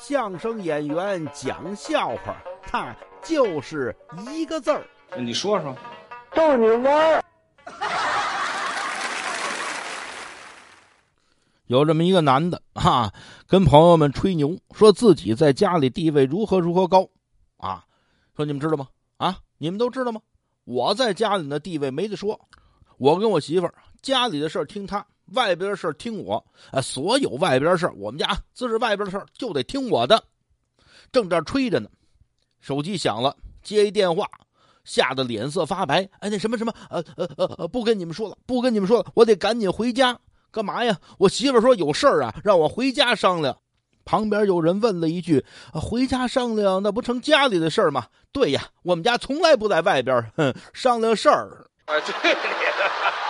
相声演员讲笑话，他就是一个字儿。你说说，逗你玩儿。有这么一个男的啊，跟朋友们吹牛，说自己在家里地位如何如何高，啊，说你们知道吗？啊，你们都知道吗？我在家里的地位没得说，我跟我媳妇儿家里的事儿听他，外边的事听我，啊，所有外边的事，我们家自是外边的事就得听我的。正这吹着呢，手机响了，接一电话，吓得脸色发白。哎，那什么什么，呃呃呃，不跟你们说了，不跟你们说了，我得赶紧回家。干嘛呀？我媳妇说有事啊，让我回家商量。旁边有人问了一句：“回家商量，那不成家里的事儿吗？”对呀，我们家从来不在外边哼商量事儿。啊，对你的。